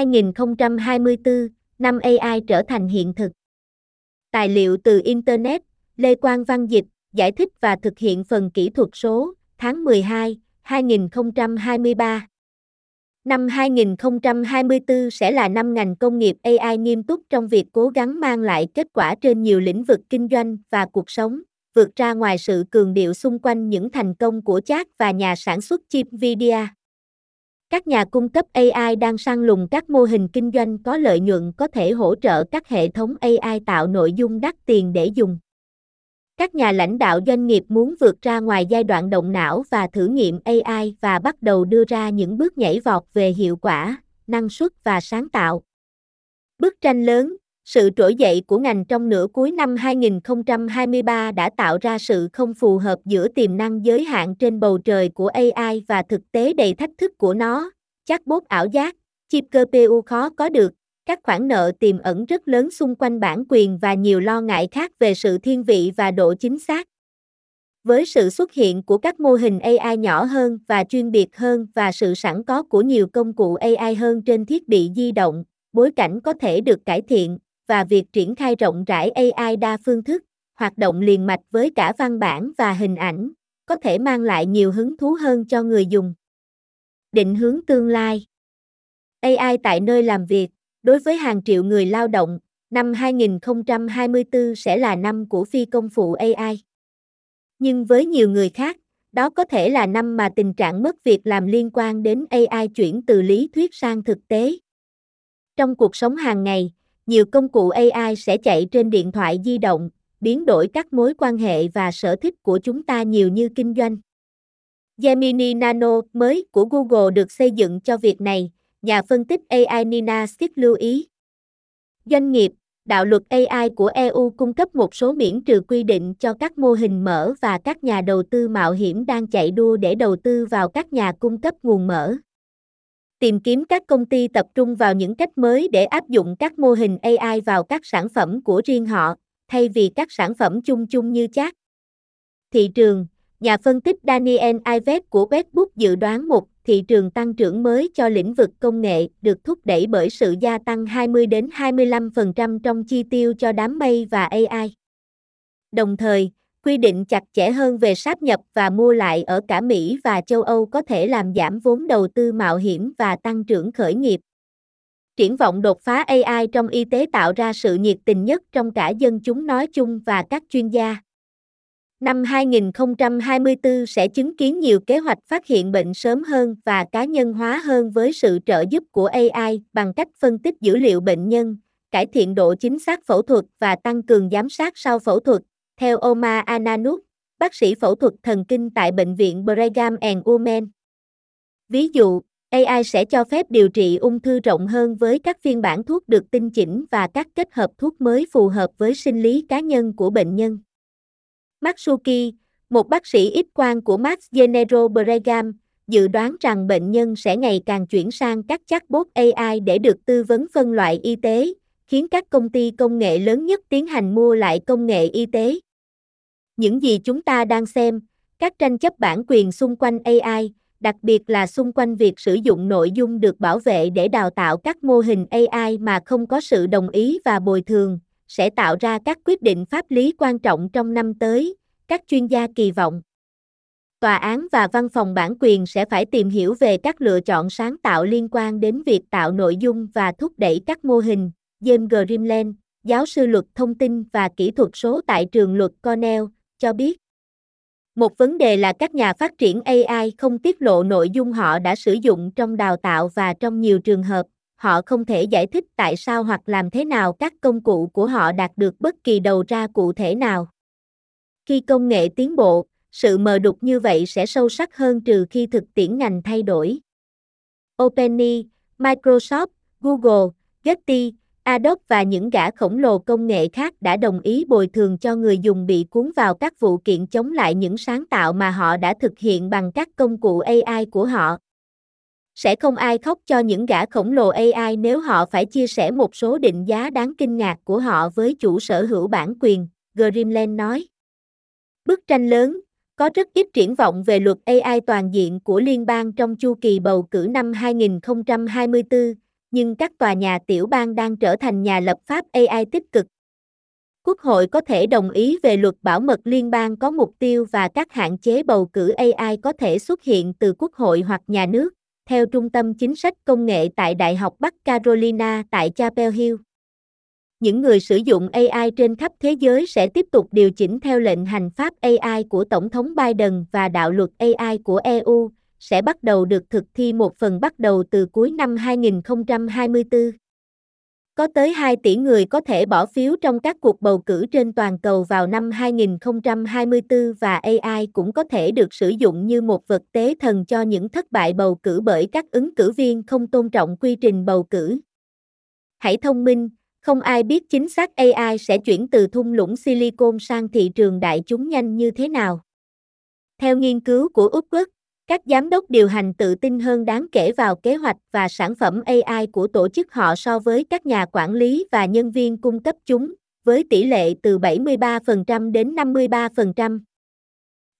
2024, năm AI trở thành hiện thực. Tài liệu từ Internet, Lê Quang Văn Dịch, giải thích và thực hiện phần kỹ thuật số, tháng 12, 2023. Năm 2024 sẽ là năm ngành công nghiệp AI nghiêm túc trong việc cố gắng mang lại kết quả trên nhiều lĩnh vực kinh doanh và cuộc sống, vượt ra ngoài sự cường điệu xung quanh những thành công của chat và nhà sản xuất chip Nvidia. Các nhà cung cấp AI đang săn lùng các mô hình kinh doanh có lợi nhuận có thể hỗ trợ các hệ thống AI tạo nội dung đắt tiền để dùng. Các nhà lãnh đạo doanh nghiệp muốn vượt ra ngoài giai đoạn động não và thử nghiệm AI và bắt đầu đưa ra những bước nhảy vọt về hiệu quả, năng suất và sáng tạo. Bức tranh lớn, sự trỗi dậy của ngành trong nửa cuối năm 2023 đã tạo ra sự không phù hợp giữa tiềm năng giới hạn trên bầu trời của AI và thực tế đầy thách thức của nó. Chatbot ảo giác, chip CPU khó có được, các khoản nợ tiềm ẩn rất lớn xung quanh bản quyền và nhiều lo ngại khác về sự thiên vị và độ chính xác. Với sự xuất hiện của các mô hình AI nhỏ hơn và chuyên biệt hơn và sự sẵn có của nhiều công cụ AI hơn trên thiết bị di động, bối cảnh có thể được cải thiện, và việc triển khai rộng rãi AI đa phương thức, hoạt động liền mạch với cả văn bản và hình ảnh, có thể mang lại nhiều hứng thú hơn cho người dùng. Định hướng tương lai AI tại nơi làm việc, đối với hàng triệu người lao động, năm 2024 sẽ là năm của phi công phụ AI. Nhưng với nhiều người khác, đó có thể là năm mà tình trạng mất việc làm liên quan đến AI chuyển từ lý thuyết sang thực tế. Trong cuộc sống hàng ngày, nhiều công cụ AI sẽ chạy trên điện thoại di động, biến đổi các mối quan hệ và sở thích của chúng ta nhiều như kinh doanh. Gemini Nano mới của Google được xây dựng cho việc này, nhà phân tích AI Nina Stick lưu ý. Doanh nghiệp, đạo luật AI của EU cung cấp một số miễn trừ quy định cho các mô hình mở và các nhà đầu tư mạo hiểm đang chạy đua để đầu tư vào các nhà cung cấp nguồn mở tìm kiếm các công ty tập trung vào những cách mới để áp dụng các mô hình AI vào các sản phẩm của riêng họ, thay vì các sản phẩm chung chung như chat. Thị trường, nhà phân tích Daniel Ives của Facebook dự đoán một thị trường tăng trưởng mới cho lĩnh vực công nghệ được thúc đẩy bởi sự gia tăng 20 đến 25% trong chi tiêu cho đám mây và AI. Đồng thời, quy định chặt chẽ hơn về sáp nhập và mua lại ở cả Mỹ và châu Âu có thể làm giảm vốn đầu tư mạo hiểm và tăng trưởng khởi nghiệp. Triển vọng đột phá AI trong y tế tạo ra sự nhiệt tình nhất trong cả dân chúng nói chung và các chuyên gia. Năm 2024 sẽ chứng kiến nhiều kế hoạch phát hiện bệnh sớm hơn và cá nhân hóa hơn với sự trợ giúp của AI bằng cách phân tích dữ liệu bệnh nhân, cải thiện độ chính xác phẫu thuật và tăng cường giám sát sau phẫu thuật, theo Omar Ananut, bác sĩ phẫu thuật thần kinh tại bệnh viện Brigham and Women. Ví dụ, AI sẽ cho phép điều trị ung thư rộng hơn với các phiên bản thuốc được tinh chỉnh và các kết hợp thuốc mới phù hợp với sinh lý cá nhân của bệnh nhân. Matsuki, một bác sĩ ít quang của Max General Brigham, dự đoán rằng bệnh nhân sẽ ngày càng chuyển sang các chatbot AI để được tư vấn phân loại y tế, khiến các công ty công nghệ lớn nhất tiến hành mua lại công nghệ y tế. Những gì chúng ta đang xem, các tranh chấp bản quyền xung quanh AI, đặc biệt là xung quanh việc sử dụng nội dung được bảo vệ để đào tạo các mô hình AI mà không có sự đồng ý và bồi thường, sẽ tạo ra các quyết định pháp lý quan trọng trong năm tới, các chuyên gia kỳ vọng. Tòa án và văn phòng bản quyền sẽ phải tìm hiểu về các lựa chọn sáng tạo liên quan đến việc tạo nội dung và thúc đẩy các mô hình. James Grimland, giáo sư luật thông tin và kỹ thuật số tại trường luật Cornell, cho biết. Một vấn đề là các nhà phát triển AI không tiết lộ nội dung họ đã sử dụng trong đào tạo và trong nhiều trường hợp, họ không thể giải thích tại sao hoặc làm thế nào các công cụ của họ đạt được bất kỳ đầu ra cụ thể nào. Khi công nghệ tiến bộ, sự mờ đục như vậy sẽ sâu sắc hơn trừ khi thực tiễn ngành thay đổi. OpenAI, Microsoft, Google, Getty, Adobe và những gã khổng lồ công nghệ khác đã đồng ý bồi thường cho người dùng bị cuốn vào các vụ kiện chống lại những sáng tạo mà họ đã thực hiện bằng các công cụ AI của họ. Sẽ không ai khóc cho những gã khổng lồ AI nếu họ phải chia sẻ một số định giá đáng kinh ngạc của họ với chủ sở hữu bản quyền, Grimland nói. Bức tranh lớn, có rất ít triển vọng về luật AI toàn diện của liên bang trong chu kỳ bầu cử năm 2024, nhưng các tòa nhà tiểu bang đang trở thành nhà lập pháp AI tích cực. Quốc hội có thể đồng ý về luật bảo mật liên bang có mục tiêu và các hạn chế bầu cử AI có thể xuất hiện từ quốc hội hoặc nhà nước, theo Trung tâm Chính sách Công nghệ tại Đại học Bắc Carolina tại Chapel Hill. Những người sử dụng AI trên khắp thế giới sẽ tiếp tục điều chỉnh theo lệnh hành pháp AI của Tổng thống Biden và đạo luật AI của EU, sẽ bắt đầu được thực thi một phần bắt đầu từ cuối năm 2024. Có tới 2 tỷ người có thể bỏ phiếu trong các cuộc bầu cử trên toàn cầu vào năm 2024 và AI cũng có thể được sử dụng như một vật tế thần cho những thất bại bầu cử bởi các ứng cử viên không tôn trọng quy trình bầu cử. Hãy thông minh, không ai biết chính xác AI sẽ chuyển từ thung lũng Silicon sang thị trường đại chúng nhanh như thế nào. Theo nghiên cứu của Upwork, các giám đốc điều hành tự tin hơn đáng kể vào kế hoạch và sản phẩm AI của tổ chức họ so với các nhà quản lý và nhân viên cung cấp chúng, với tỷ lệ từ 73% đến 53%.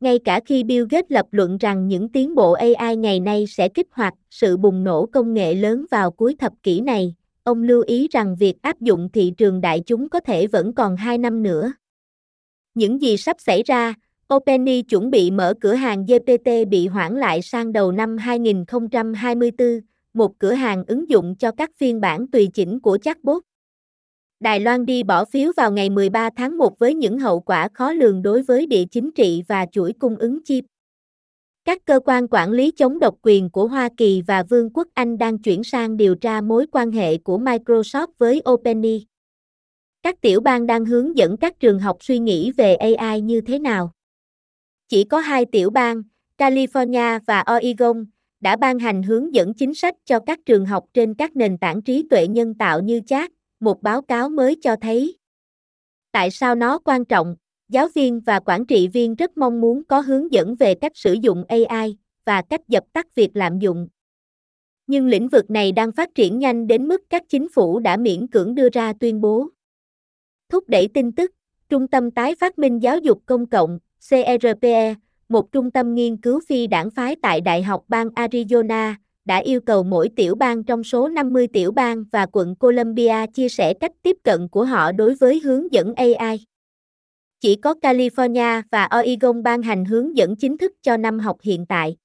Ngay cả khi Bill Gates lập luận rằng những tiến bộ AI ngày nay sẽ kích hoạt sự bùng nổ công nghệ lớn vào cuối thập kỷ này, ông lưu ý rằng việc áp dụng thị trường đại chúng có thể vẫn còn 2 năm nữa. Những gì sắp xảy ra, OpenAI chuẩn bị mở cửa hàng GPT bị hoãn lại sang đầu năm 2024, một cửa hàng ứng dụng cho các phiên bản tùy chỉnh của chatbot. Đài Loan đi bỏ phiếu vào ngày 13 tháng 1 với những hậu quả khó lường đối với địa chính trị và chuỗi cung ứng chip. Các cơ quan quản lý chống độc quyền của Hoa Kỳ và Vương quốc Anh đang chuyển sang điều tra mối quan hệ của Microsoft với OpenAI. Các tiểu bang đang hướng dẫn các trường học suy nghĩ về AI như thế nào. Chỉ có hai tiểu bang, California và Oregon, đã ban hành hướng dẫn chính sách cho các trường học trên các nền tảng trí tuệ nhân tạo như chat, một báo cáo mới cho thấy. Tại sao nó quan trọng? Giáo viên và quản trị viên rất mong muốn có hướng dẫn về cách sử dụng AI và cách dập tắt việc lạm dụng. Nhưng lĩnh vực này đang phát triển nhanh đến mức các chính phủ đã miễn cưỡng đưa ra tuyên bố. Thúc đẩy tin tức, Trung tâm Tái phát minh Giáo dục Công cộng, CRPE, một trung tâm nghiên cứu phi đảng phái tại Đại học bang Arizona, đã yêu cầu mỗi tiểu bang trong số 50 tiểu bang và quận Columbia chia sẻ cách tiếp cận của họ đối với hướng dẫn AI. Chỉ có California và Oregon ban hành hướng dẫn chính thức cho năm học hiện tại.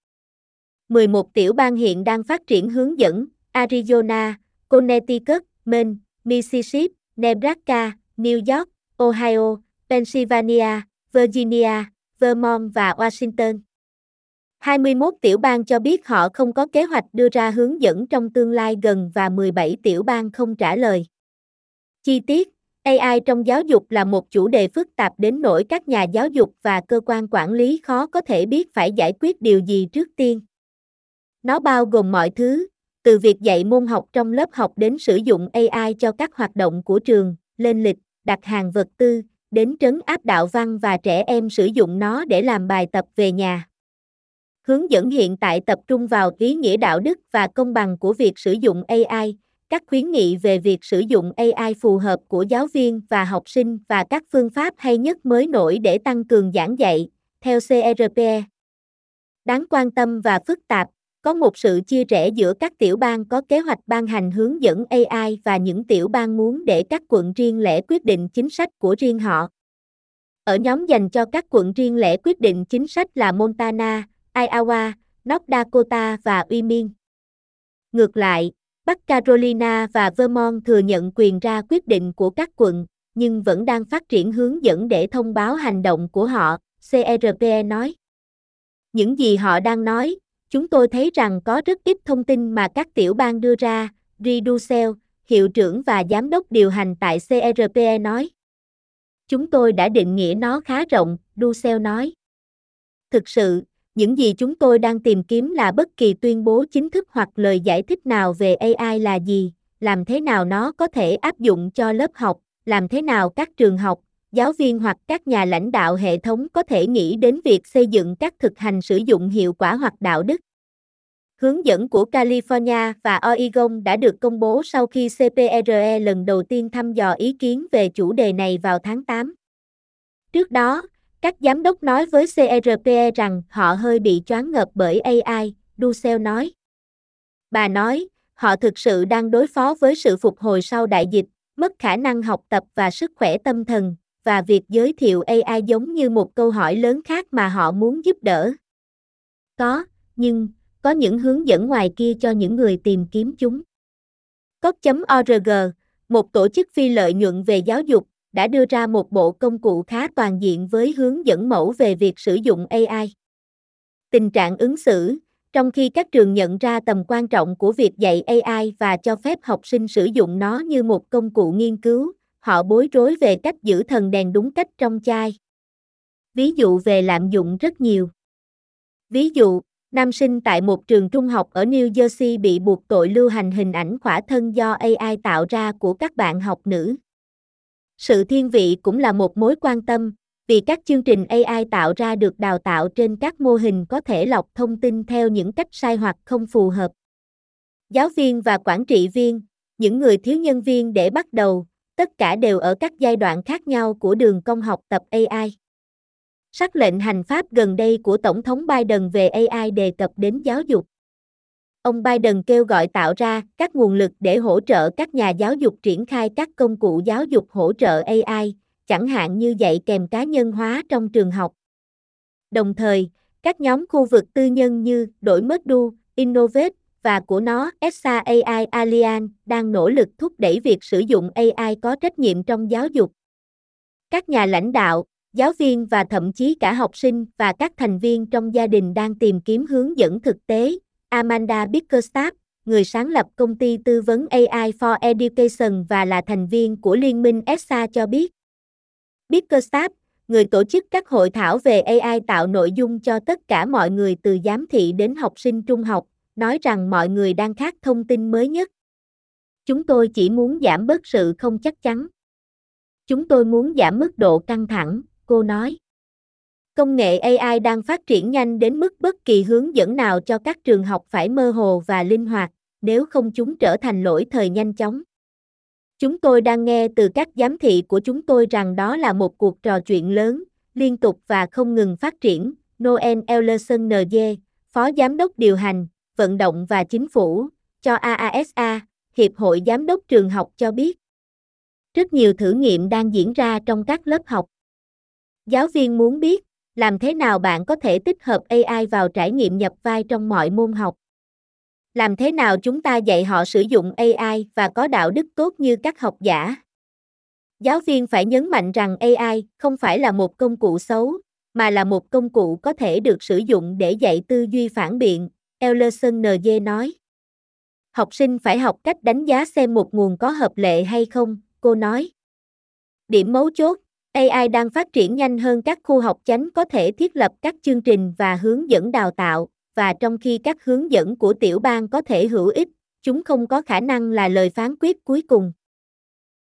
11 tiểu bang hiện đang phát triển hướng dẫn, Arizona, Connecticut, Maine, Mississippi, Nebraska, New York, Ohio, Pennsylvania, Virginia, Vermont và Washington. 21 tiểu bang cho biết họ không có kế hoạch đưa ra hướng dẫn trong tương lai gần và 17 tiểu bang không trả lời. Chi tiết, AI trong giáo dục là một chủ đề phức tạp đến nỗi các nhà giáo dục và cơ quan quản lý khó có thể biết phải giải quyết điều gì trước tiên. Nó bao gồm mọi thứ, từ việc dạy môn học trong lớp học đến sử dụng AI cho các hoạt động của trường, lên lịch, đặt hàng vật tư, đến trấn áp đạo văn và trẻ em sử dụng nó để làm bài tập về nhà. Hướng dẫn hiện tại tập trung vào ý nghĩa đạo đức và công bằng của việc sử dụng AI, các khuyến nghị về việc sử dụng AI phù hợp của giáo viên và học sinh và các phương pháp hay nhất mới nổi để tăng cường giảng dạy, theo CRP. Đáng quan tâm và phức tạp, có một sự chia rẽ giữa các tiểu bang có kế hoạch ban hành hướng dẫn AI và những tiểu bang muốn để các quận riêng lẻ quyết định chính sách của riêng họ. Ở nhóm dành cho các quận riêng lẻ quyết định chính sách là Montana, Iowa, North Dakota và Wyoming. Ngược lại, Bắc Carolina và Vermont thừa nhận quyền ra quyết định của các quận, nhưng vẫn đang phát triển hướng dẫn để thông báo hành động của họ, CRPE nói. Những gì họ đang nói, Chúng tôi thấy rằng có rất ít thông tin mà các tiểu bang đưa ra, Riducel, hiệu trưởng và giám đốc điều hành tại CRPE nói. Chúng tôi đã định nghĩa nó khá rộng, Ducel nói. Thực sự, những gì chúng tôi đang tìm kiếm là bất kỳ tuyên bố chính thức hoặc lời giải thích nào về AI là gì, làm thế nào nó có thể áp dụng cho lớp học, làm thế nào các trường học, giáo viên hoặc các nhà lãnh đạo hệ thống có thể nghĩ đến việc xây dựng các thực hành sử dụng hiệu quả hoặc đạo đức. Hướng dẫn của California và Oregon đã được công bố sau khi CPRE lần đầu tiên thăm dò ý kiến về chủ đề này vào tháng 8. Trước đó, các giám đốc nói với CRPE rằng họ hơi bị choáng ngợp bởi AI, Dussel nói. Bà nói, Họ thực sự đang đối phó với sự phục hồi sau đại dịch, mất khả năng học tập và sức khỏe tâm thần, và việc giới thiệu AI giống như một câu hỏi lớn khác mà họ muốn giúp đỡ. Có, nhưng, có những hướng dẫn ngoài kia cho những người tìm kiếm chúng. Cốc.org, một tổ chức phi lợi nhuận về giáo dục, đã đưa ra một bộ công cụ khá toàn diện với hướng dẫn mẫu về việc sử dụng AI. Tình trạng ứng xử, trong khi các trường nhận ra tầm quan trọng của việc dạy AI và cho phép học sinh sử dụng nó như một công cụ nghiên cứu, họ bối rối về cách giữ thần đèn đúng cách trong chai. Ví dụ về lạm dụng rất nhiều. Ví dụ, nam sinh tại một trường trung học ở New Jersey bị buộc tội lưu hành hình ảnh khỏa thân do AI tạo ra của các bạn học nữ. Sự thiên vị cũng là một mối quan tâm, vì các chương trình AI tạo ra được đào tạo trên các mô hình có thể lọc thông tin theo những cách sai hoặc không phù hợp. Giáo viên và quản trị viên, những người thiếu nhân viên để bắt đầu, tất cả đều ở các giai đoạn khác nhau của đường công học tập AI. Sắc lệnh hành pháp gần đây của Tổng thống Biden về AI đề cập đến giáo dục. Ông Biden kêu gọi tạo ra các nguồn lực để hỗ trợ các nhà giáo dục triển khai các công cụ giáo dục hỗ trợ AI, chẳng hạn như dạy kèm cá nhân hóa trong trường học. Đồng thời, các nhóm khu vực tư nhân như Đổi Mất Du, Innovate và của nó ESA AI Alliance đang nỗ lực thúc đẩy việc sử dụng AI có trách nhiệm trong giáo dục. Các nhà lãnh đạo, giáo viên và thậm chí cả học sinh và các thành viên trong gia đình đang tìm kiếm hướng dẫn thực tế. Amanda Bickerstaff, người sáng lập công ty tư vấn AI for Education và là thành viên của Liên minh ESA cho biết. Bickerstaff, người tổ chức các hội thảo về AI tạo nội dung cho tất cả mọi người từ giám thị đến học sinh trung học, nói rằng mọi người đang khát thông tin mới nhất. Chúng tôi chỉ muốn giảm bớt sự không chắc chắn. Chúng tôi muốn giảm mức độ căng thẳng, cô nói. Công nghệ AI đang phát triển nhanh đến mức bất kỳ hướng dẫn nào cho các trường học phải mơ hồ và linh hoạt, nếu không chúng trở thành lỗi thời nhanh chóng. Chúng tôi đang nghe từ các giám thị của chúng tôi rằng đó là một cuộc trò chuyện lớn, liên tục và không ngừng phát triển. Noel Ellerson NG, Phó Giám đốc điều hành, vận động và chính phủ, cho AASA, Hiệp hội Giám đốc trường học cho biết. Rất nhiều thử nghiệm đang diễn ra trong các lớp học. Giáo viên muốn biết, làm thế nào bạn có thể tích hợp AI vào trải nghiệm nhập vai trong mọi môn học. Làm thế nào chúng ta dạy họ sử dụng AI và có đạo đức tốt như các học giả? Giáo viên phải nhấn mạnh rằng AI không phải là một công cụ xấu, mà là một công cụ có thể được sử dụng để dạy tư duy phản biện, Ellerson NG nói. Học sinh phải học cách đánh giá xem một nguồn có hợp lệ hay không, cô nói. Điểm mấu chốt, AI đang phát triển nhanh hơn các khu học chánh có thể thiết lập các chương trình và hướng dẫn đào tạo, và trong khi các hướng dẫn của tiểu bang có thể hữu ích, chúng không có khả năng là lời phán quyết cuối cùng.